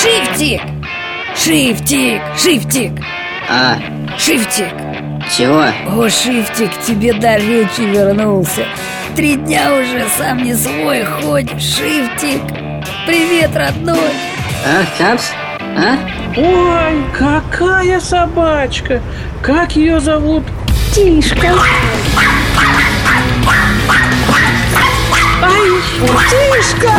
Шифтик! Шифтик! Шифтик! А, Шифтик! чего? О, Шифтик, тебе до речи вернулся Три дня уже сам не свой ходишь, Шифтик Привет, родной А, Капс? А? Ой, какая собачка! Как ее зовут? Тишка. Ай, Тишка!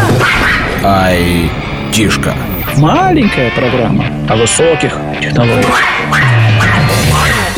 Ай, Тишка. Маленькая программа о высоких технологиях.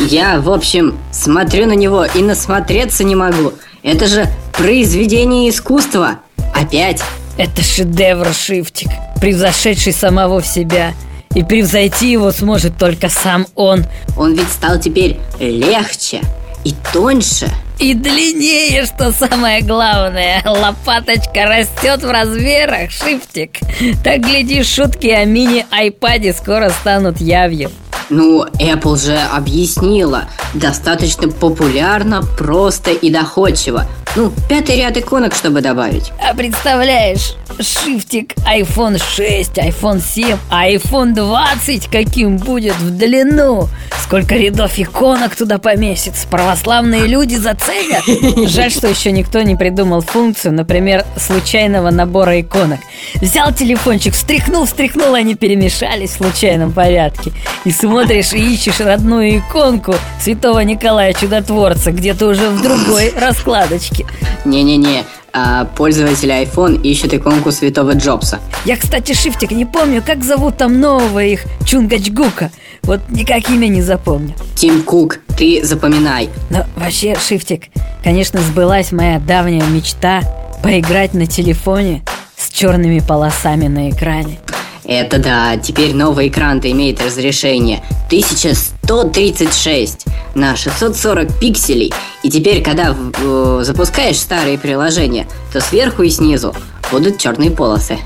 Я, в общем, смотрю на него и насмотреться не могу. Это же произведение искусства. Опять. Это шедевр, Шифтик Превзошедший самого в себя И превзойти его сможет только сам он Он ведь стал теперь легче и тоньше. И длиннее, что самое главное. Лопаточка растет в размерах, Шифтик Так гляди, шутки о мини-айпаде скоро станут явью Ну, Apple же объяснила. Достаточно популярно, просто и доходчиво. Ну, пятый ряд иконок, чтобы добавить. А представляешь, шифтик iPhone 6, iPhone 7, а iPhone 20 каким будет в длину Сколько рядов иконок туда поместится Православные люди заценят Жаль, что еще никто не придумал функцию, например, случайного набора иконок Взял телефончик, встряхнул, встряхнул, они перемешались в случайном порядке И смотришь и ищешь родную иконку Святого Николая Чудотворца Где-то уже в другой раскладочке Не-не-не, а пользователи iPhone ищут иконку Святого Джобса. Я, кстати, Шифтик, не помню, как зовут там нового их Чунгачгука Вот никак имя не запомню Тим Кук, ты запоминай. Но вообще, Шифтик, конечно, сбылась моя давняя мечта Поиграть на телефоне с черными полосами на экране Это да, теперь новый экран-то имеет разрешение 1136 на 640 пикселей. И теперь, когда э, запускаешь старые приложения, то сверху и снизу будут черные полосы.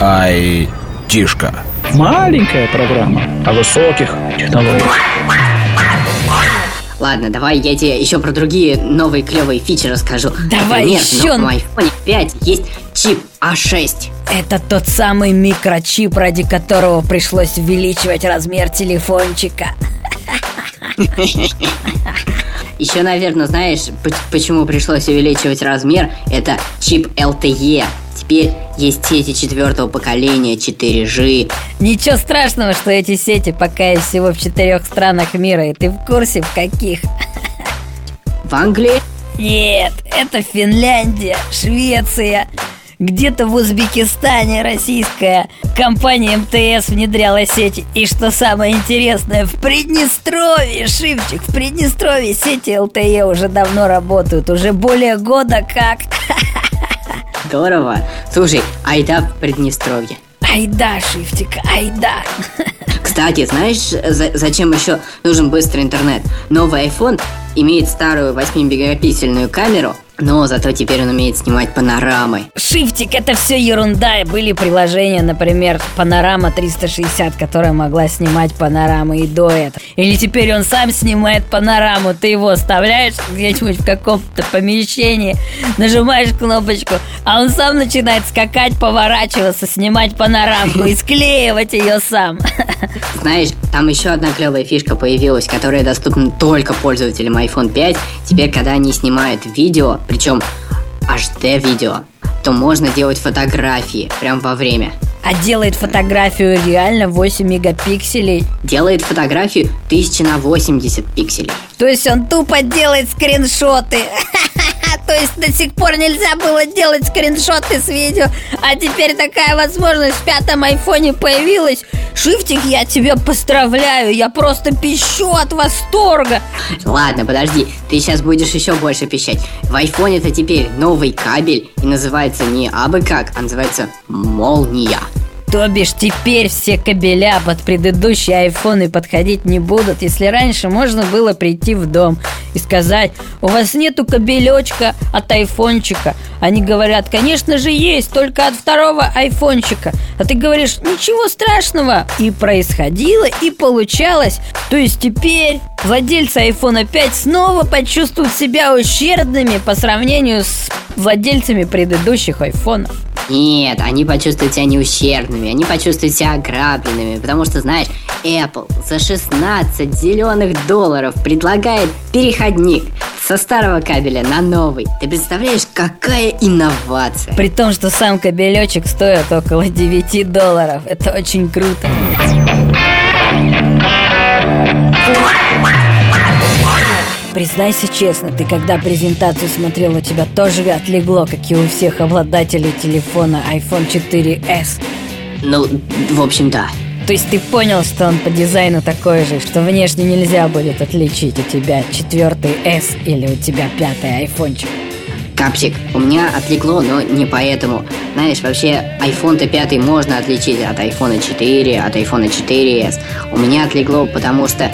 Ай, Тишка. Маленькая программа о высоких технологиях. Ладно, давай я тебе еще про другие новые клевые фичи расскажу. Давай Например, еще. на моем iPhone 5 есть чип А А6. Это тот самый микрочип, ради которого пришлось увеличивать размер телефончика Еще, наверное, знаешь, почему пришлось увеличивать размер? Это чип LTE. Теперь есть сети четвертого поколения 4G. Ничего страшного, что эти сети пока есть всего в четырех странах мира И ты в курсе в каких? В Англии Нет, это Финляндия, Швеция где-то в Узбекистане российская компания МТС внедряла сети И что самое интересное, в Приднестровье, Шивчик, в Приднестровье сети ЛТЕ уже давно работают Уже более года как Здорово. Слушай, айда в Приднестровье. Айда, Шифтик, айда Кстати, знаешь, за- зачем еще нужен быстрый интернет? Новый iPhone имеет старую 8-мегапиксельную камеру, но зато теперь он умеет снимать панорамы. Шифтик это все ерунда И Были приложения, например, Панорама 360 Которая могла снимать панорамы и до этого Или теперь он сам снимает панораму Ты его оставляешь где-нибудь в каком-то помещении Нажимаешь кнопочку А он сам начинает скакать, поворачиваться Снимать панорамку и склеивать ее сам Знаешь, там еще одна клевая фишка появилась, которая доступна только пользователям iPhone 5. Теперь, когда они снимают видео, причем HD-видео, то можно делать фотографии прям во время. А делает фотографию реально 8 мегапикселей Делает фотографию 1000 на 80 пикселей. То есть он тупо делает скриншоты То есть до сих пор нельзя было делать скриншоты с видео А теперь такая возможность в пятом айфоне появилась Шифтик, я тебя поздравляю Я просто пищу от восторга Ладно, подожди, ты сейчас будешь еще больше пищать. В айфоне это теперь новый кабель и называется не абы как, а называется молния. То бишь теперь все кабеля под предыдущие айфоны подходить не будут. Если раньше можно было прийти в дом и сказать У вас нету кабелечка от айфончика Они говорят, конечно же есть, только от второго айфончика А ты говоришь, ничего страшного И происходило, и получалось. То есть теперь владельцы айфона 5 снова почувствуют себя ущербными По сравнению с владельцами предыдущих айфонов Нет, они почувствуют себя неущербными, они почувствуют себя ограбленными, потому что, знаешь, Apple за 16 зеленых долларов предлагает переходник со старого кабеля на новый. Ты представляешь, какая инновация? При том, что сам кабелечек стоит около 9 долларов. Это очень круто. Признайся честно, ты когда презентацию смотрел, у тебя тоже отлегло, как и у всех обладателей телефона iPhone 4s. Ну, в общем, да. То есть ты понял, что он по дизайну такой же, что внешне нельзя будет отличить у тебя четвертый S или у тебя пятый айфончик? Капсик, у меня отлегло, но не поэтому. Знаешь, вообще, iPhone-то 5 можно отличить от iPhone 4, от iPhone 4s. У меня отлегло, потому что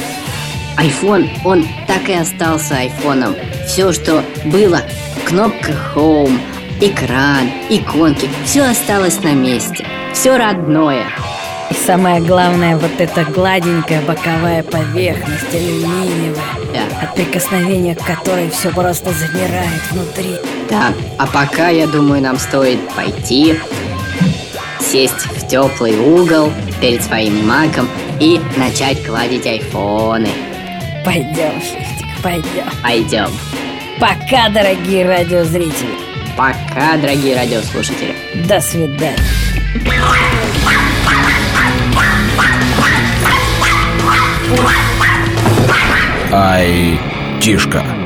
iPhone, он так и остался айфоном. Все, что было, кнопка Home, экран, иконки, все осталось на месте. Все родное. И самое главное, вот эта гладенькая боковая поверхность, алюминиевая, Да. от прикосновения к которой все просто замирает внутри. Да, а пока, я думаю, нам стоит пойти, сесть в теплый угол перед своим маком и начать гладить айфоны. Пойдем, Шрифтик, пойдем. Пойдем. Пока, дорогие радиозрители. Пока, дорогие радиослушатели. До свидания. Ай, Тишка.